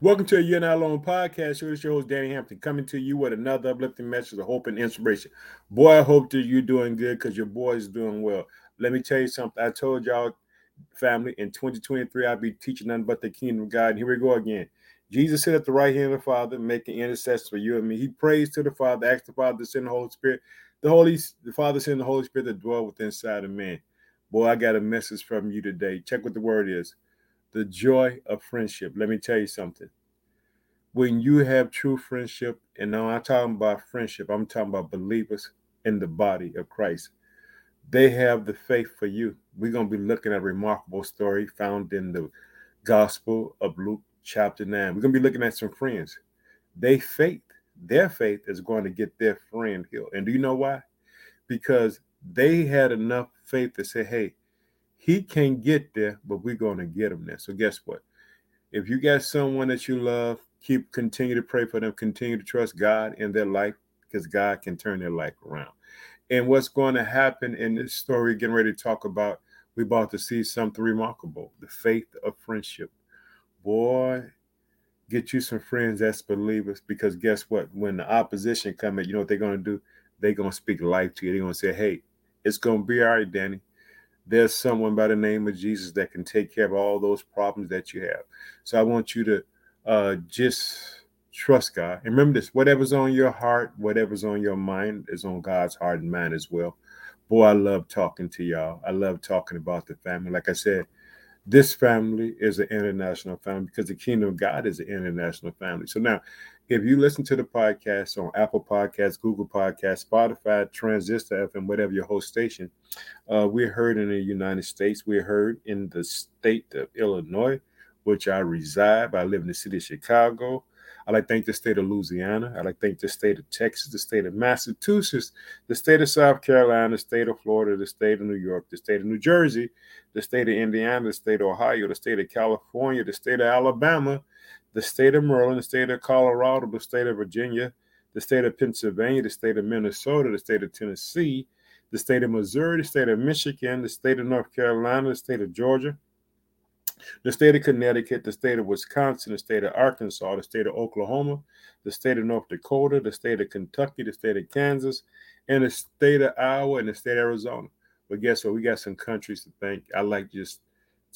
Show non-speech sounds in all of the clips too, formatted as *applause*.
Welcome to a You're Not Alone podcast. It's your host, Danny Hampton, coming to you with another uplifting message of hope and inspiration. Boy, I hope that you're doing good because your boy is doing well. Let me tell you something. I told y'all, family, in 2023, I'll be teaching nothing but the kingdom of God. And here we go again. Jesus sit at the right hand of the Father, making intercession for you and me. He prays to the Father, asks the Father to send the Holy Spirit. The Holy, the Father send the Holy Spirit to dwell within inside of man. Boy, I got a message from you today. Check what the word is the joy of friendship. Let me tell you something. When you have true friendship, and now I'm talking about friendship, I'm talking about believers in the body of Christ. They have the faith for you. We're going to be looking at a remarkable story found in the Gospel of Luke, chapter 9. We're going to be looking at some friends. They faith, their faith is going to get their friend healed. And do you know why? Because they had enough faith to say, hey, he can't get there, but we're going to get him there. So guess what? If you got someone that you love, keep continue to pray for them, continue to trust God in their life because God can turn their life around. And what's going to happen in this story, getting ready to talk about, we're about to see something remarkable the faith of friendship. Boy, get you some friends that's believers because guess what? When the opposition come in, you know what they're going to do? They're going to speak life to you. They're going to say, hey, it's going to be all right, Danny there's someone by the name of Jesus that can take care of all those problems that you have. So I want you to uh, just trust God. And remember this whatever's on your heart, whatever's on your mind is on God's heart and mind as well. Boy, I love talking to y'all. I love talking about the family. Like I said, this family is an international family because the kingdom of God is an international family. So now, if you listen to the podcast on Apple Podcasts, Google Podcasts, Spotify, Transistor FM, whatever your host station, uh, we're heard in the United States. We're heard in the state of Illinois, which I reside. I live in the city of Chicago. I like thank the state of Louisiana. I like thank the state of Texas, the state of Massachusetts, the state of South Carolina, the state of Florida, the state of New York, the state of New Jersey, the state of Indiana, the state of Ohio, the state of California, the state of Alabama, the state of Maryland, the state of Colorado, the state of Virginia, the state of Pennsylvania, the state of Minnesota, the state of Tennessee, the state of Missouri, the state of Michigan, the state of North Carolina, the state of Georgia, the state of Connecticut, the state of Wisconsin, the state of Arkansas, the state of Oklahoma, the state of North Dakota, the state of Kentucky, the state of Kansas, and the state of Iowa and the state of Arizona. But guess what? We got some countries to thank. I like just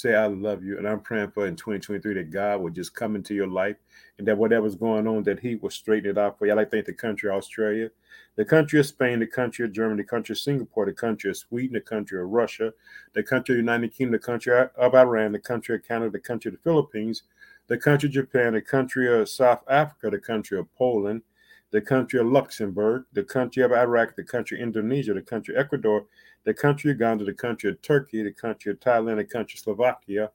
say I love you, and I'm praying for in 2023 that God will just come into your life, and that whatever's going on, that He will straighten it out for you. I like to thank the country of Australia, the country of Spain, the country of Germany, the country of Singapore, the country of Sweden, the country of Russia, the country of United Kingdom, the country of Iran, the country of Canada, the country of the Philippines, the country of Japan, the country of South Africa, the country of Poland, the country of Luxembourg, the country of Iraq, the country of Indonesia, the country of Ecuador, the country of Uganda, the country of Turkey, the country of Thailand, the country of Slovakia,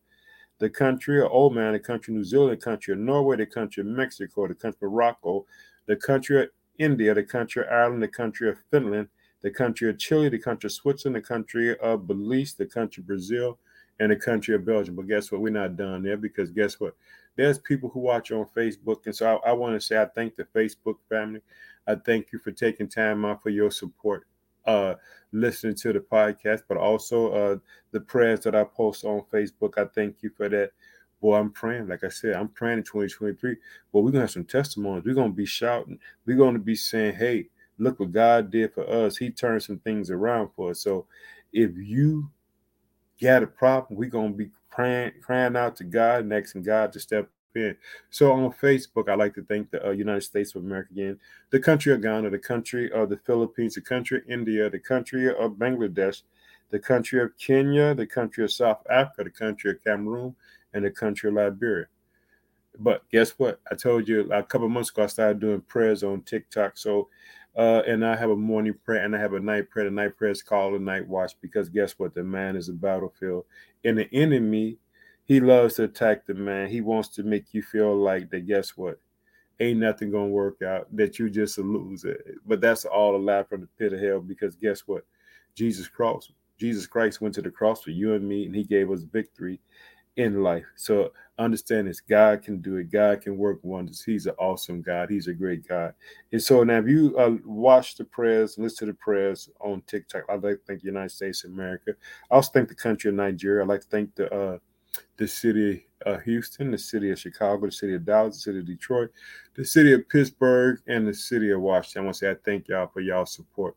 the country of Oman, the country of New Zealand, the country of Norway, the country of Mexico, the country of Morocco, the country of India, the country of Ireland, the country of Finland, the country of Chile, the country of Switzerland, the country of Belize, the country of Brazil, and the country of Belgium. But guess what? We're not done there because guess what? There's people who watch on Facebook. And so I, I want to say I thank the Facebook family. I thank you for taking time out for your support, uh, listening to the podcast, but also uh, the prayers that I post on Facebook. I thank you for that. Boy, I'm praying. Like I said, I'm praying in 2023. Well, we're gonna have some testimonies. We're gonna be shouting. We're gonna be saying, "Hey, look what God did for us. He turned some things around for us." So, if you got a problem, we're gonna be praying, crying out to God and asking God to step in. So on Facebook, I like to thank the uh, United States of America again, the country of Ghana, the country of the Philippines, the country of India, the country of Bangladesh, the country of Kenya, the country of South Africa, the country of Cameroon, and the country of Liberia. But guess what? I told you a couple months ago I started doing prayers on TikTok. So uh, and I have a morning prayer and I have a night prayer. The night prayer is called a night watch because guess what? The man is a battlefield. And the enemy, he loves to attack the man. He wants to make you feel like that, guess what? Ain't nothing gonna work out, that you just a loser. But that's all a lie from the pit of hell because guess what? Jesus cross, Jesus Christ went to the cross for you and me, and he gave us victory in life. So understand this God can do it. God can work wonders. He's an awesome God. He's a great God. And so now, if you uh, watch the prayers, listen to the prayers on TikTok, I'd like to thank the United States of America. I also thank the country of Nigeria. I'd like to thank the uh, the city of Houston, the city of Chicago, the city of Dallas, the city of Detroit, the city of Pittsburgh, and the city of Washington. I want to say I thank y'all for y'all support.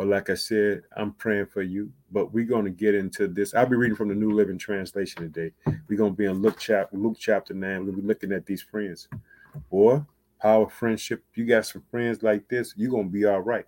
But like I said, I'm praying for you. But we're going to get into this. I'll be reading from the New Living Translation today. We're going to be in Luke chapter, Luke chapter 9. We're going to be looking at these friends. Boy, power friendship. You got some friends like this, you're going to be all right.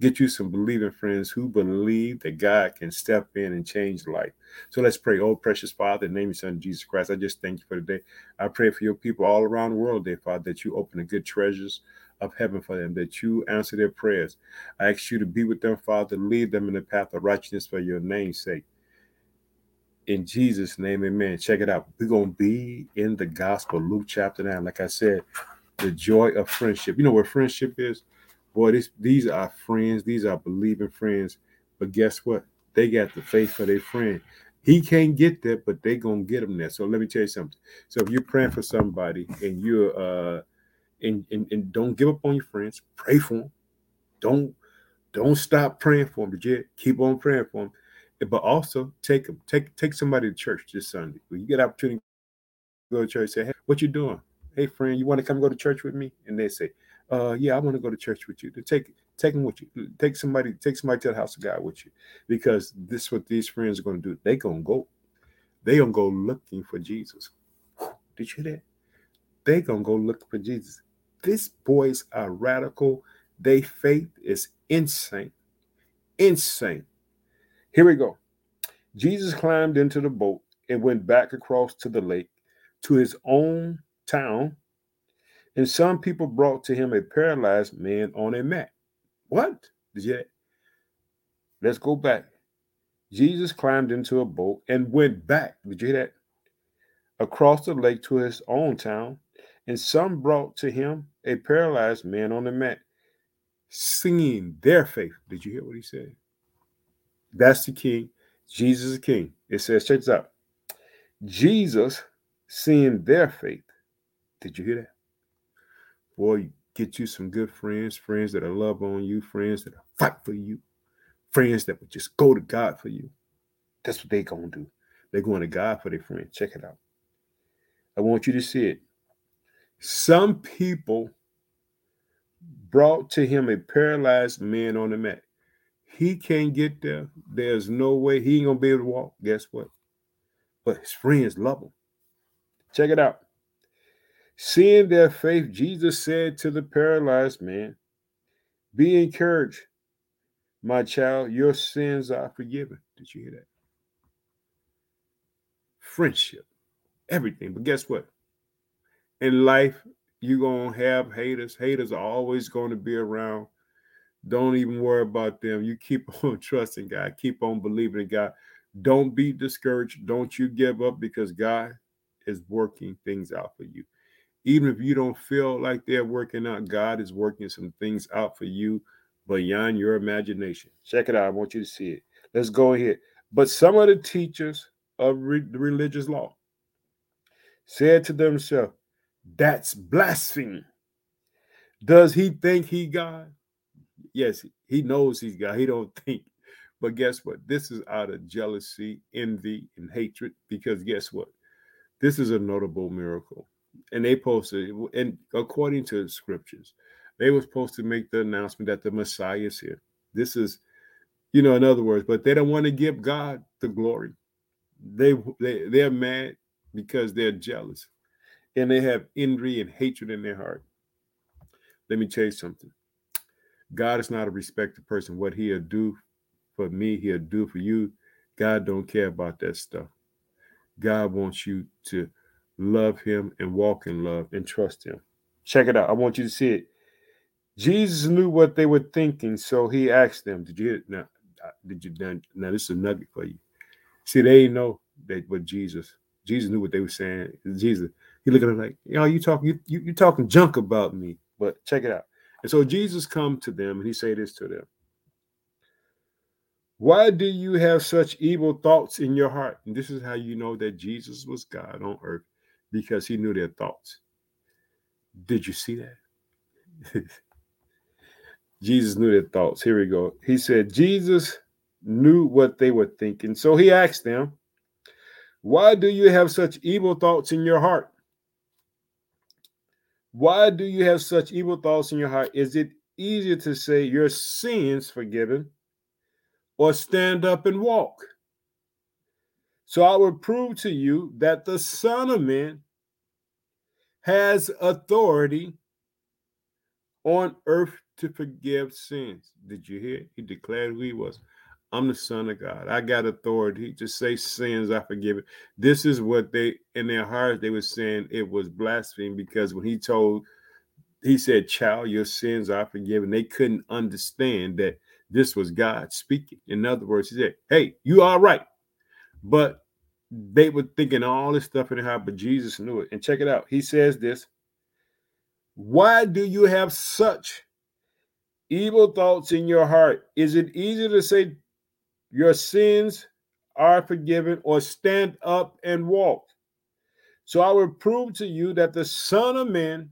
Get you some believing friends who believe that God can step in and change life. So let's pray. Oh, precious Father, name your son Jesus Christ. I just thank you for today. I pray for your people all around the world, dear Father, that you open the good treasures of heaven for them, that you answer their prayers. I ask you to be with them, Father, lead them in the path of righteousness for your name's sake. In Jesus' name, amen. Check it out. We're going to be in the gospel, Luke chapter 9. Like I said, the joy of friendship. You know where friendship is? Boy, this, these are friends. These are believing friends. But guess what? They got the faith for their friend. He can't get there, but they going to get him there. So let me tell you something. So if you're praying for somebody and you're uh, and, and, and don't give up on your friends. Pray for them. Don't don't stop praying for them. But keep on praying for them. But also take them. Take take somebody to church this Sunday. When you get opportunity to go to church, say, hey, what you doing? Hey friend, you want to come go to church with me? And they say, uh, yeah, I want to go to church with you. To take take them with you. Take somebody, take somebody to the house of God with you. Because this is what these friends are going to do. They gonna go. They gonna go looking for Jesus. Did you hear that? They gonna go look for Jesus. These boys are radical. Their faith is insane. Insane. Here we go. Jesus climbed into the boat and went back across to the lake to his own town. And some people brought to him a paralyzed man on a mat. What? You? Let's go back. Jesus climbed into a boat and went back. Did you hear that? Across the lake to his own town. And some brought to him a paralyzed man on the mat, singing their faith. Did you hear what he said? That's the king. Jesus is king. It says, check this out. Jesus seeing their faith. Did you hear that? Boy, get you some good friends, friends that will love on you, friends that will fight for you, friends that will just go to God for you. That's what they're gonna do. They're going to God for their friends. Check it out. I want you to see it. Some people brought to him a paralyzed man on the mat. He can't get there. There's no way he ain't gonna be able to walk. Guess what? But his friends love him. Check it out. Seeing their faith, Jesus said to the paralyzed man, Be encouraged, my child, your sins are forgiven. Did you hear that? Friendship, everything. But guess what? In life, you're gonna have haters. Haters are always going to be around. Don't even worry about them. You keep *laughs* on trusting God, keep on believing in God. Don't be discouraged. Don't you give up because God is working things out for you. Even if you don't feel like they're working out, God is working some things out for you beyond your imagination. Check it out. I want you to see it. Let's go ahead. But some of the teachers of re- the religious law said to themselves, that's blasphemy. Does he think he God? Yes, he knows he's God. He don't *laughs* think. But guess what? This is out of jealousy, envy, and hatred. Because guess what? This is a notable miracle. And they posted, and according to the scriptures, they were supposed to make the announcement that the Messiah is here. This is, you know, in other words, but they don't want to give God the glory. They they they're mad because they're jealous and they have envy and hatred in their heart. Let me tell you something. God is not a respected person. What he'll do for me, he'll do for you. God don't care about that stuff. God wants you to love him and walk in love and trust him. Check it out. I want you to see it. Jesus knew what they were thinking, so he asked them, Did you now? Uh, did you now, now this is a nugget for you. See, they know that what Jesus, Jesus knew what they were saying. Jesus, he looked at him like, know, you talking you, you you talking junk about me. But check it out. And so Jesus come to them and he say this to them. Why do you have such evil thoughts in your heart? And this is how you know that Jesus was God on earth because he knew their thoughts. Did you see that? *laughs* Jesus knew their thoughts. Here we go. He said, Jesus knew what they were thinking. So he asked them, Why do you have such evil thoughts in your heart? Why do you have such evil thoughts in your heart? Is it easier to say your sins forgiven or stand up and walk? So I will prove to you that the Son of Man has authority on earth to forgive sins. Did you hear? He declared who he was. I'm the Son of God. I got authority to say sins I forgive it. This is what they in their hearts they were saying it was blasphemy because when he told he said, Child, your sins are forgiven. They couldn't understand that this was God speaking. In other words, he said, Hey, you are right. But they were thinking all this stuff in their heart, but Jesus knew it. And check it out. He says this Why do you have such evil thoughts in your heart? Is it easy to say your sins are forgiven or stand up and walk? So I will prove to you that the Son of Man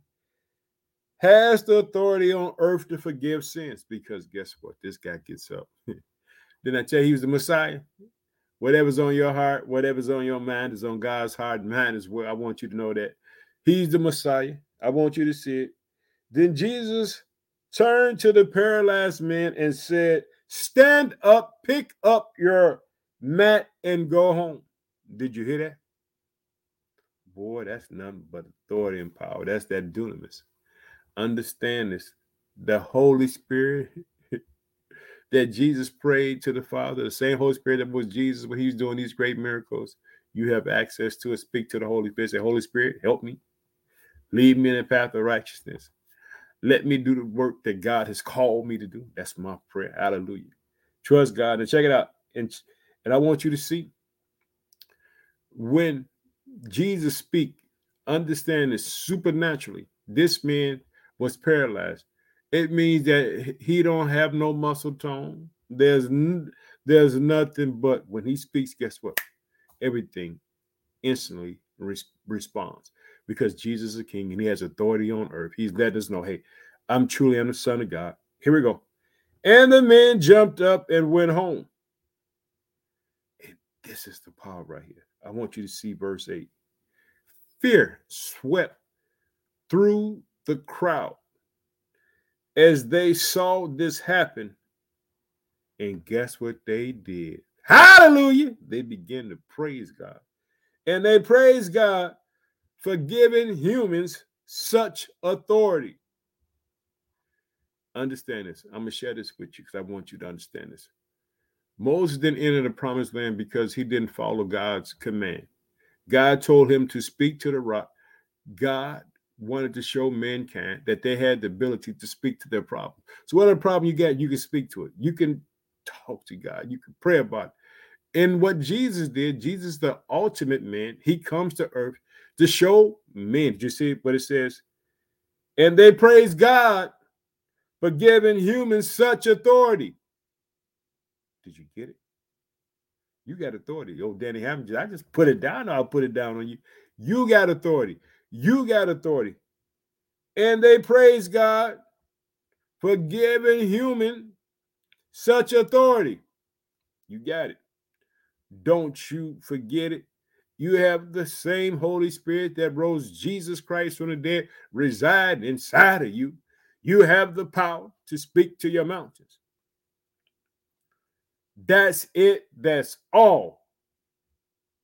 has the authority on earth to forgive sins. Because guess what? This guy gets up. *laughs* Didn't I tell you he was the Messiah? Whatever's on your heart, whatever's on your mind is on God's heart and mind as well. I want you to know that He's the Messiah. I want you to see it. Then Jesus turned to the paralyzed man and said, Stand up, pick up your mat, and go home. Did you hear that? Boy, that's nothing but authority and power. That's that dunamis understand this. The Holy Spirit *laughs* that Jesus prayed to the Father, the same Holy Spirit that was Jesus when he was doing these great miracles, you have access to it. Speak to the Holy Spirit. Say, Holy Spirit, help me. Lead me in the path of righteousness. Let me do the work that God has called me to do. That's my prayer. Hallelujah. Trust God and check it out. And, and I want you to see when Jesus speak, understand this supernaturally. This man was paralyzed. It means that he don't have no muscle tone. There's n- there's nothing but when he speaks, guess what? Everything instantly responds because Jesus is a king and he has authority on earth. He's letting us know, hey, I'm truly I'm the son of God. Here we go. And the man jumped up and went home. And this is the power right here. I want you to see verse 8. Fear swept through the crowd as they saw this happen. And guess what they did? Hallelujah! They began to praise God. And they praise God for giving humans such authority. Understand this. I'm going to share this with you because I want you to understand this. Moses didn't enter the promised land because he didn't follow God's command. God told him to speak to the rock. God wanted to show mankind that they had the ability to speak to their problem. So whatever problem you got, you can speak to it. You can talk to God. You can pray about it. And what Jesus did, Jesus, the ultimate man, he comes to earth to show men. Did you see what it says? And they praise God for giving humans such authority. Did you get it? You got authority. Oh, Danny Hampton, I just put it down. I'll put it down on you. You got authority. You got authority. And they praise God for giving human such authority. You got it. Don't you forget it. You have the same Holy Spirit that rose Jesus Christ from the dead reside inside of you. You have the power to speak to your mountains. That's it. That's all.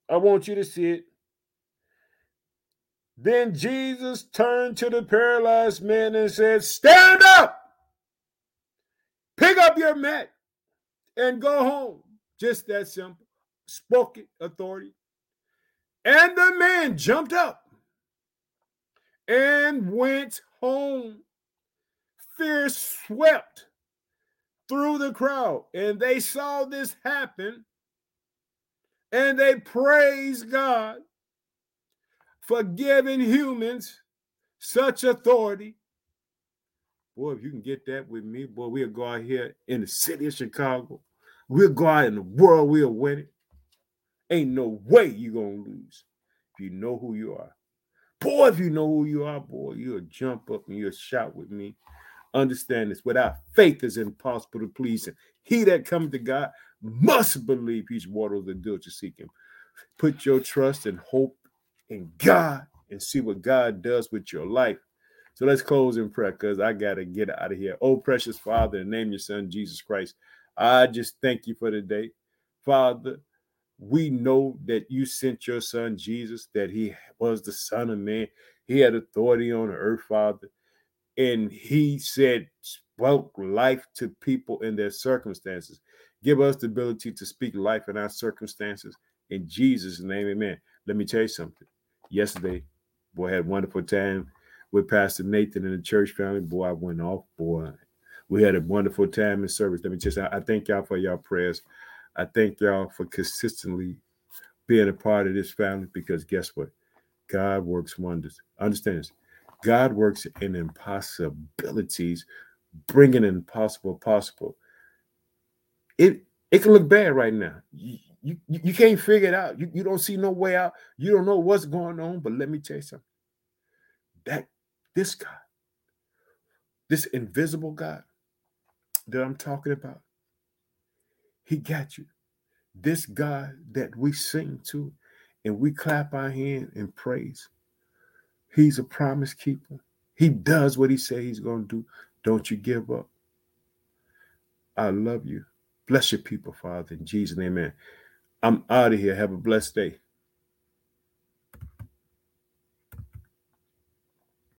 I want you to see it. Then Jesus turned to the paralyzed man and said, Stand up, pick up your mat, and go home. Just that simple. Spoke it, authority. And the man jumped up and went home. Fear swept through the crowd, and they saw this happen, and they praised God for giving humans such authority. Boy, if you can get that with me, boy, we'll go out here in the city of Chicago. We'll go out in the world, we'll win it. Ain't no way you're going to lose if you know who you are. Boy, if you know who you are, boy, you'll jump up and you'll shout with me. Understand this. Without faith, is impossible to please him. He that comes to God must believe he's water the dill to seek him. Put your trust and hope in God and see what God does with your life. So let's close in prayer because I got to get out of here. Oh, precious Father, and name your son Jesus Christ. I just thank you for the day. Father, we know that you sent your son Jesus, that he was the Son of Man. He had authority on earth, Father. And he said, spoke life to people in their circumstances. Give us the ability to speak life in our circumstances. In Jesus' name, amen. Let me tell you something. Yesterday, boy, I had a wonderful time with Pastor Nathan and the church family. Boy, I went off, boy. We had a wonderful time in service. Let me just, I thank y'all for y'all prayers. I thank y'all for consistently being a part of this family because guess what? God works wonders. Understand this. God works in impossibilities, bringing impossible possible. It it can look bad right now. You, you, you can't figure it out. You, you don't see no way out. You don't know what's going on. But let me tell you something. That this God, this invisible God that I'm talking about, he got you. This God that we sing to and we clap our hand and praise. He's a promise keeper. He does what he says he's going to do. Don't you give up. I love you. Bless your people, Father, in Jesus' name, amen. I'm out of here. Have a blessed day.